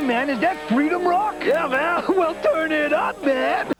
Hey, man, is that Freedom Rock? Yeah, man. well, turn it up, man.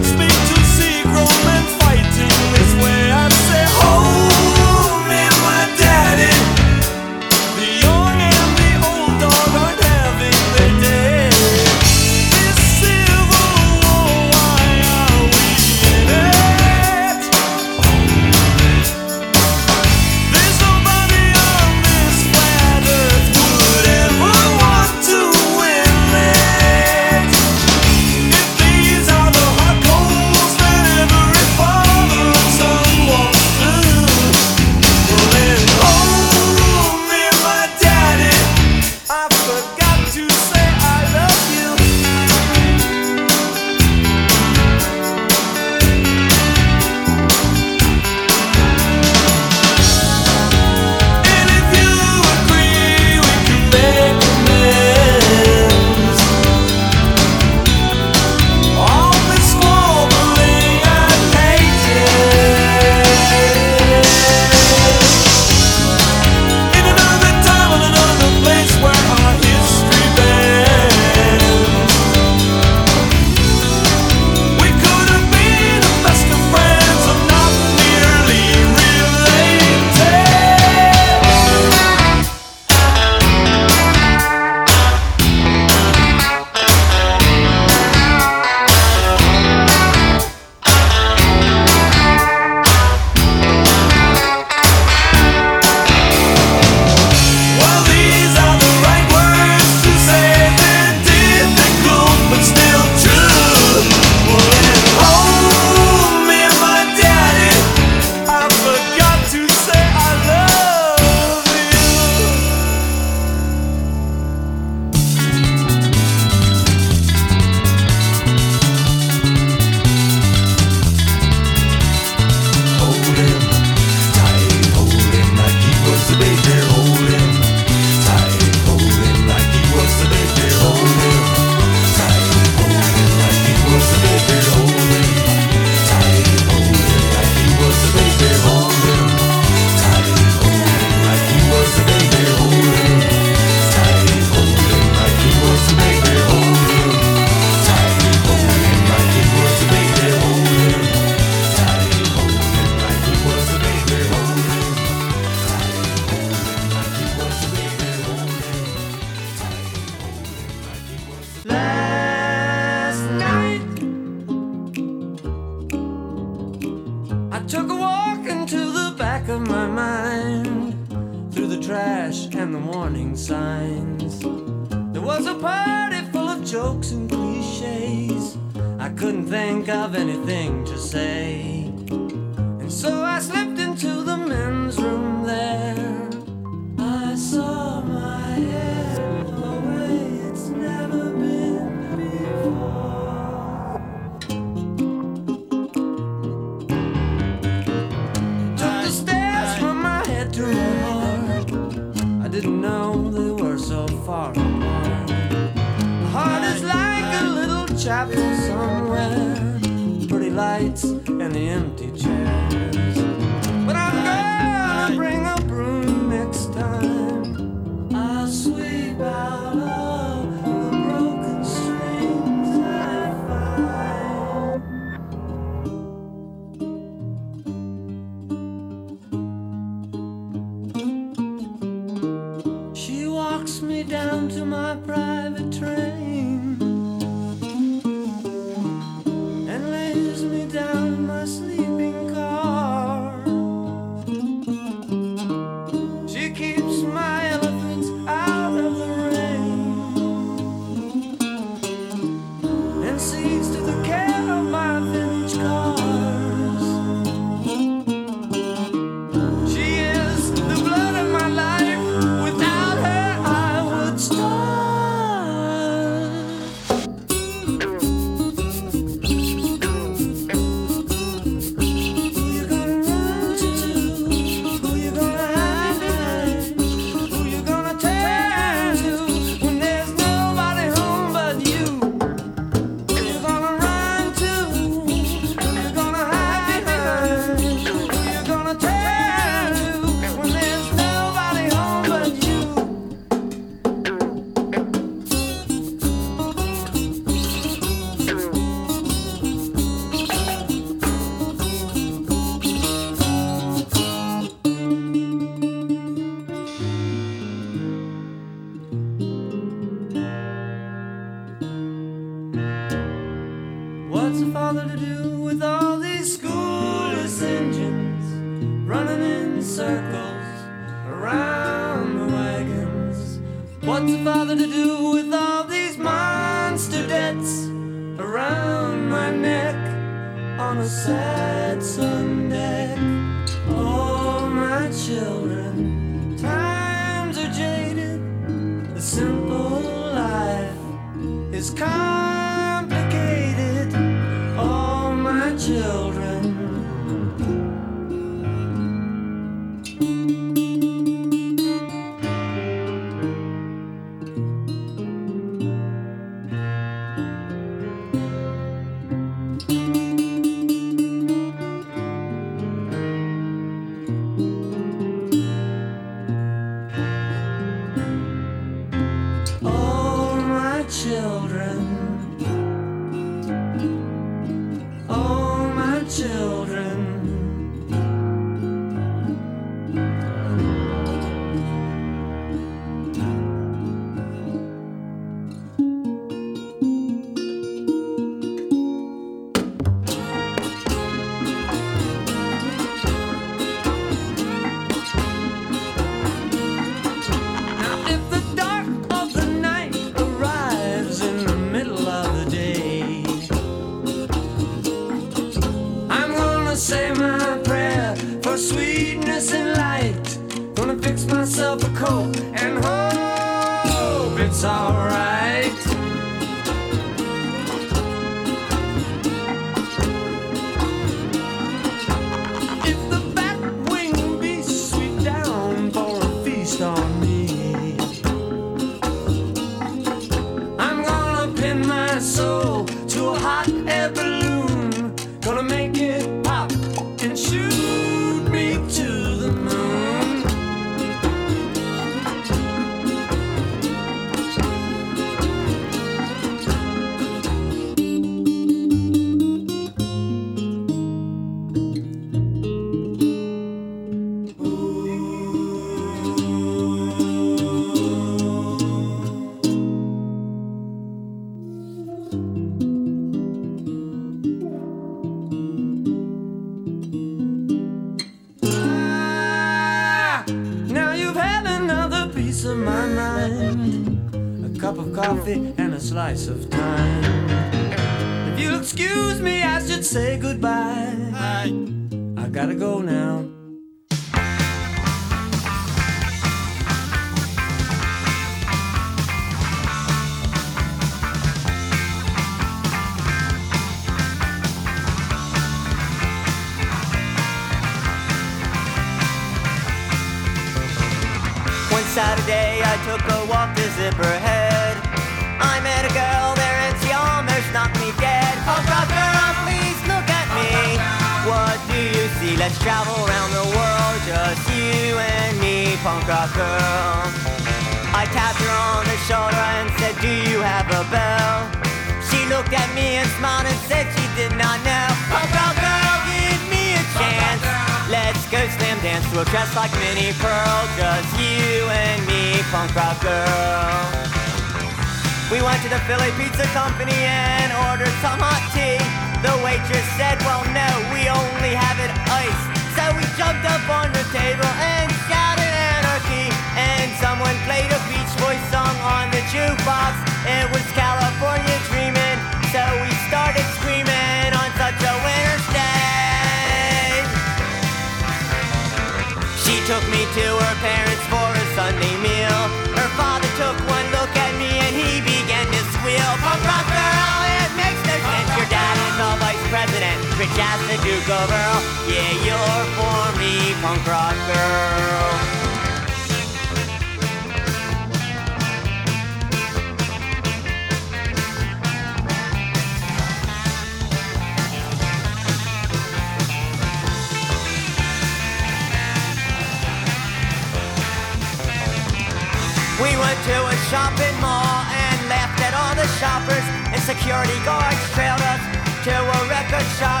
to a shopping mall and laughed at all the shoppers and security guards trailed us to a record shop.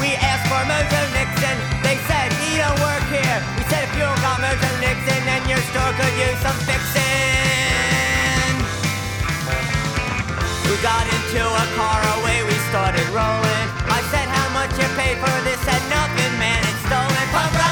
We asked for Mojo Nixon. They said, he don't work here. We said, if you don't got Mojo Nixon, then your store could use some fixing. We got into a car away, we started rolling. I said, how much you paid for this? Said, nothing, man, it's stolen. Pump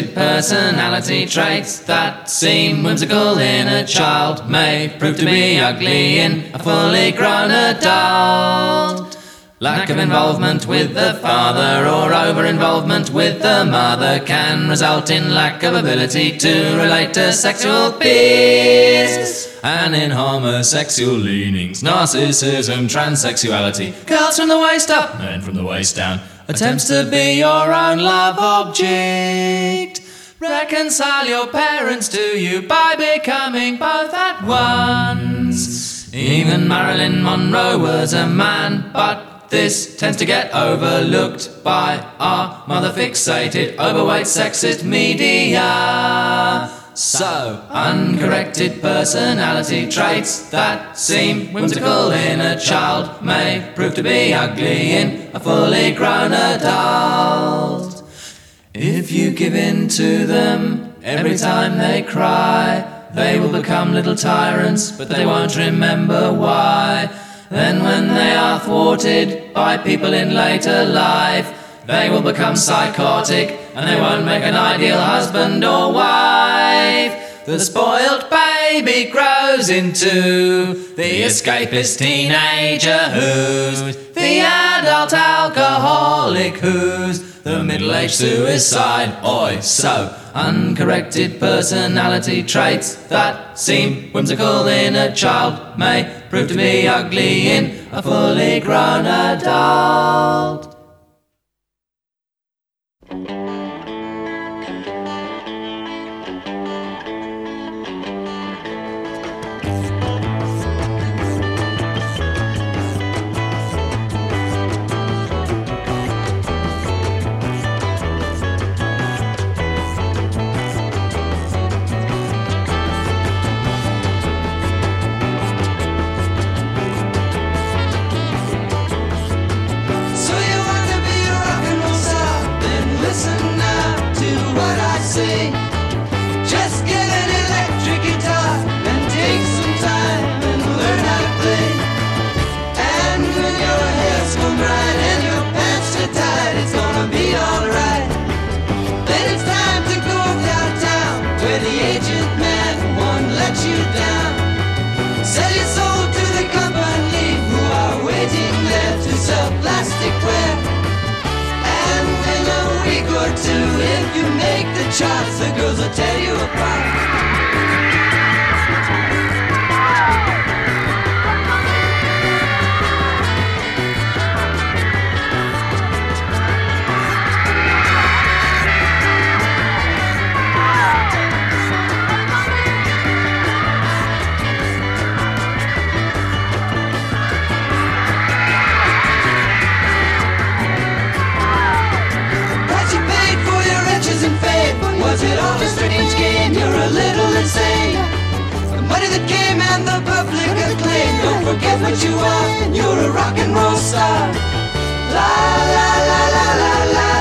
personality traits that seem whimsical in a child may prove to be ugly in a fully grown adult. Lack of involvement with the father or over involvement with the mother can result in lack of ability to relate to sexual beings. And in homosexual leanings, narcissism, transsexuality, girls from the waist up, men from the waist down attempts to be your own love object. Reconcile your parents to you by becoming both at once. Even Marilyn Monroe was a man, but this tends to get overlooked by our mother fixated, overweight, sexist media. So, uncorrected personality traits that seem whimsical in a child may prove to be ugly in a fully grown adult. If you give in to them every time they cry, they will become little tyrants, but they won't remember why. Then, when they are thwarted by people in later life, they will become psychotic and they won't make an ideal husband or wife. The spoiled baby grows into the escapist teenager who's the adult alcoholic who's the middle-aged suicide boy. So uncorrected personality traits that seem whimsical in a child may prove to be ugly in a fully grown adult. Charts, the girls will tear you apart. The public. Don't forget what you are. You're a rock and roll star. La la la la la la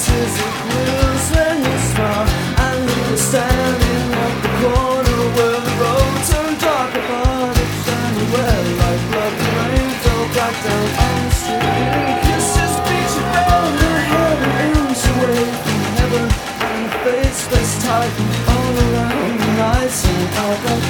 faces it heals when you smile And we were standing at the corner where the road turned dark upon it. Standing where like blood and rain fell back down on the street. Kisses beat you down your away from And the fates placed all around the and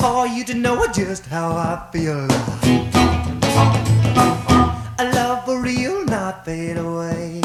for you to know just how I feel. A love for real, not fade away.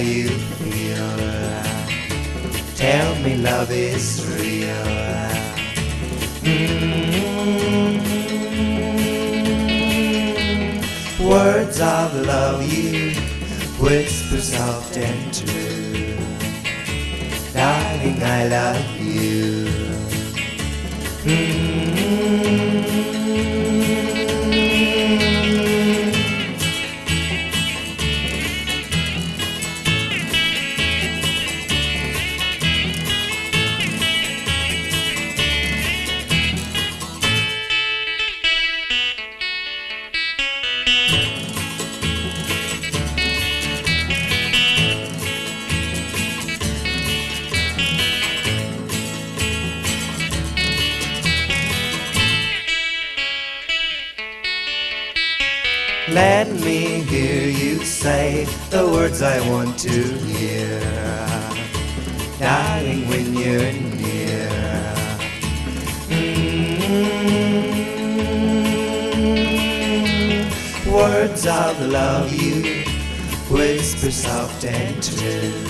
You feel. Tell me love is real. Mm. Words of love you whisper soft and true. Darling, I love you. Mm. The words I want to hear. Darling, when you're near. Mm. Words of love you whisper soft and true.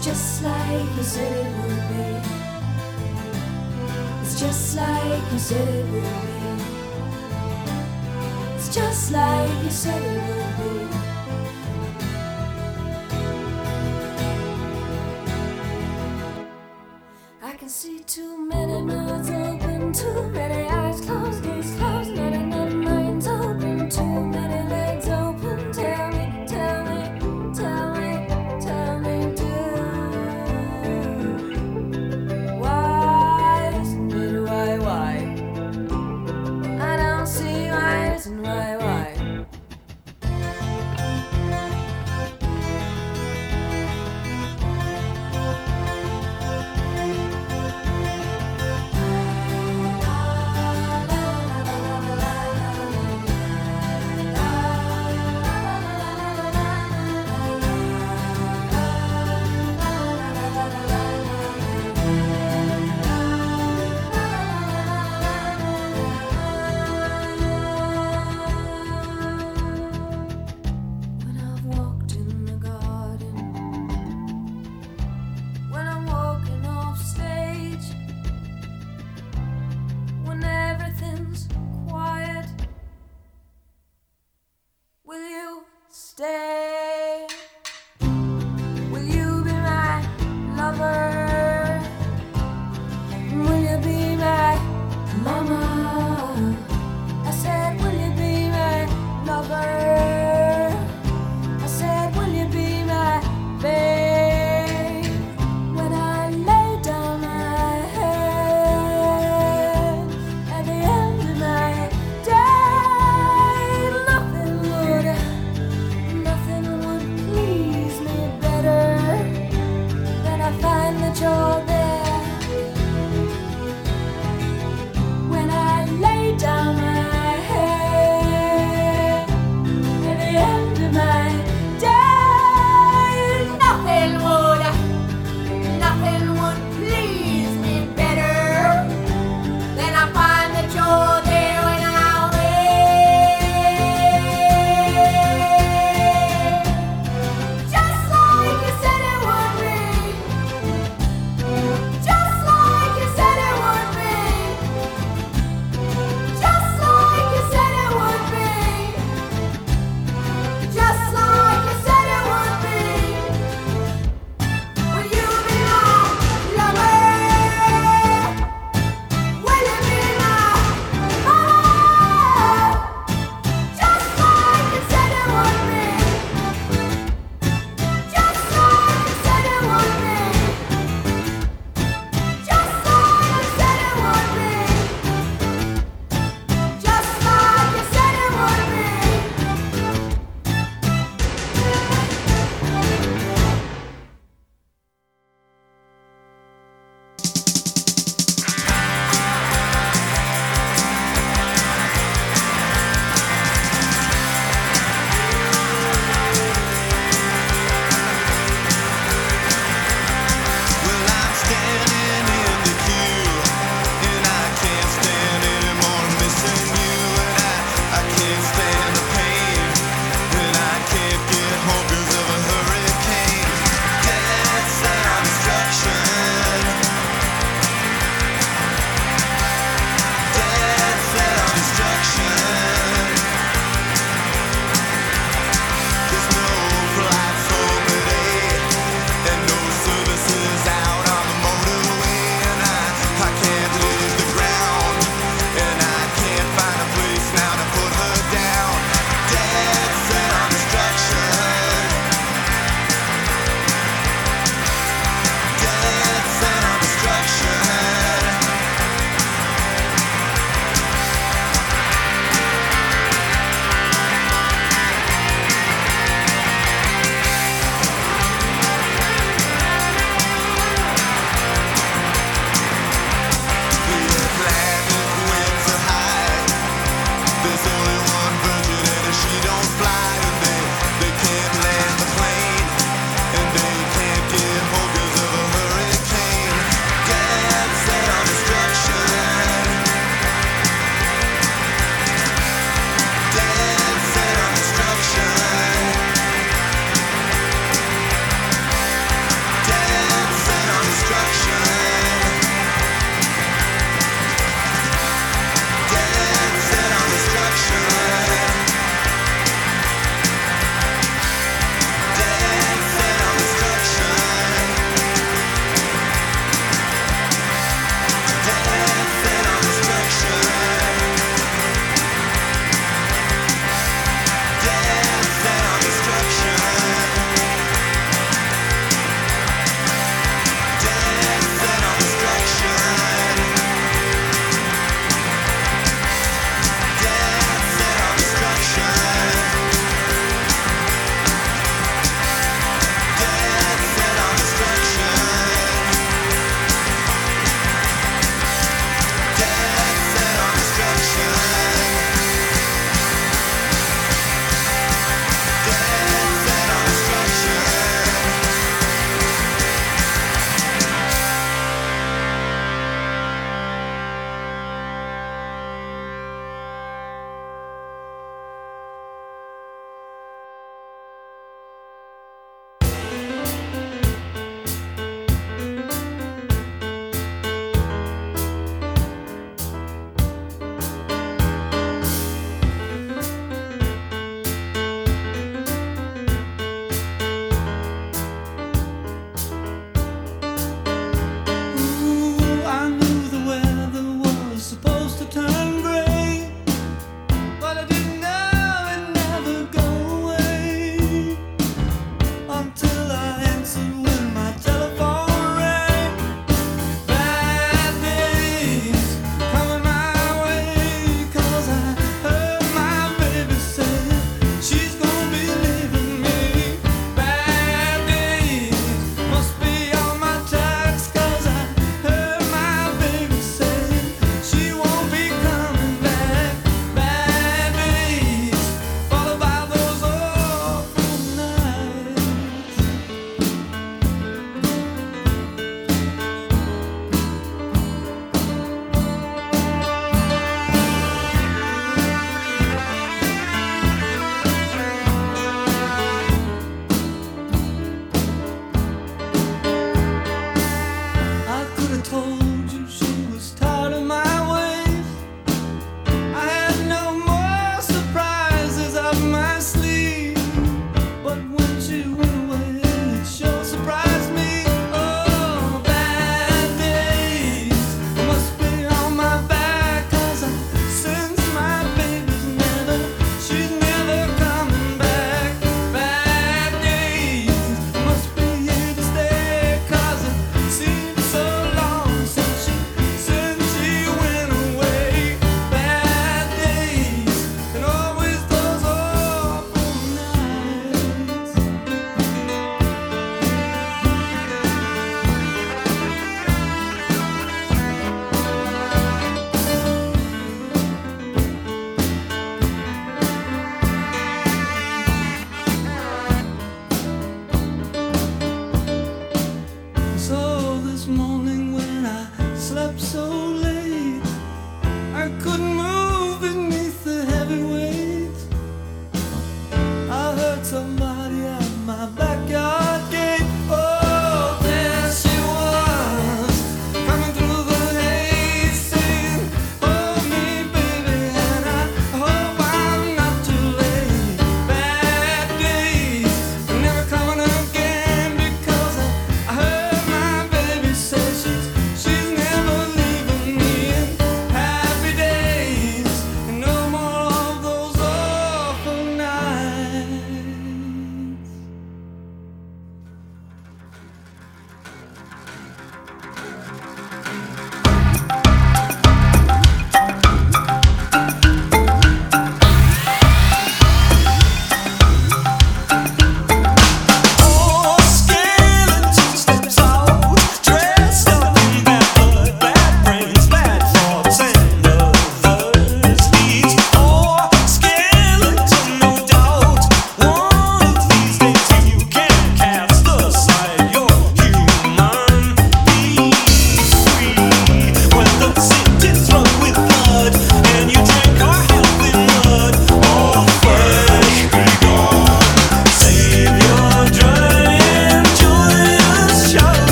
It's just like you said it would be. It's just like you said it would be. It's just like you said it would be. I can see too many mouths open, too many eyes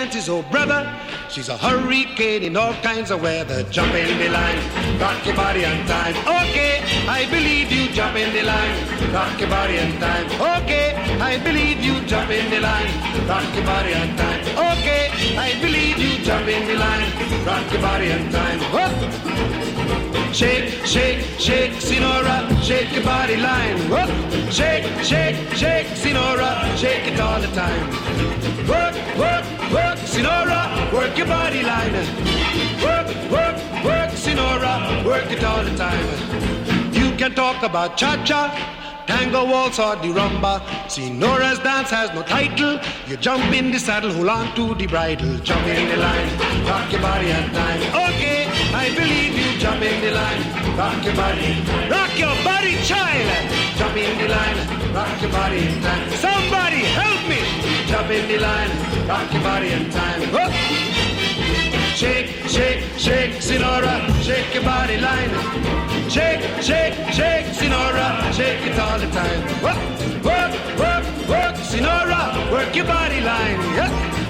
dances, oh brother, She's a hurricane in all kinds of weather. Jump in the line, rock your body on time. Okay, I believe you. Jump in the line, rock your body on time. Okay, I believe you. Jump in the line, rock your body on time. Okay, I believe you. Jump in the line, rock your body on time. Whoop. Shake, shake, shake, Senora, shake your body line. Whoop. Shake, shake, shake, Senora, shake it all the time. Work, work, work, Senora, work your body line. Work, work, work, Senora, work it all the time. You can talk about cha-cha, tango waltz or the rumba. Senora's dance has no title. You jump in the saddle, hold on to the bridle, jump in the line, rock your body on time. Okay, I believe you. Jump in the line, rock your body, rock your body, child. Jump in the line, rock your body in time. Somebody help me. Jump in the line, rock your body in time. Whoop. Shake, shake, shake, Senora, shake your body line. Shake, shake, shake, Senora, shake it all the time. Work, work, work, work, Senora, work your body line. Yeah.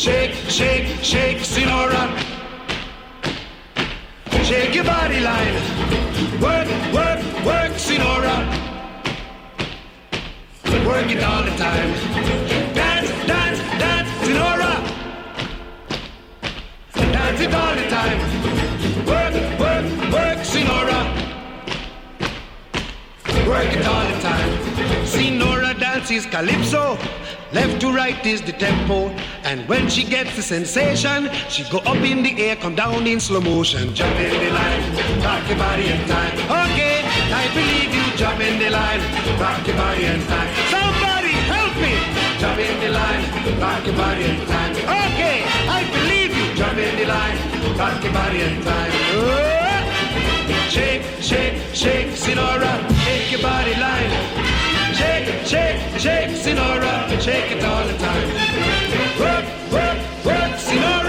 Shake, shake, shake, Senora. Shake your body line. Work, work, work, Senora. Work it all the time. Dance, dance, dance, Senora. Dance it all the time. Work, work, work, Senora. Work it all the time. Senora dances calypso. Left to right is the tempo. And when she gets the sensation, she go up in the air, come down in slow motion. Jump in the line, rock your body in time. Okay, I believe you. Jump in the line, rock your body in time. Somebody help me. Jump in the line, rock your body in time. Okay, I believe you. Jump in the line, rock your body in time. Oh. Shake, shake, shake, Senora, shake your body line. Shake, shake, shake, Senora, shake it all the time. Work, work, work, Senora.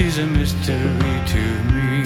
She's a mystery to me.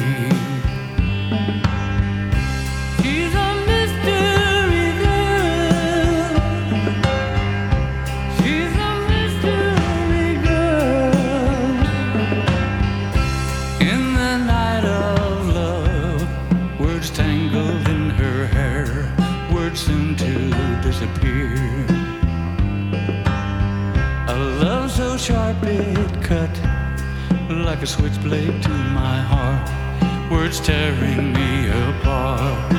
blade to my heart, words tearing me apart.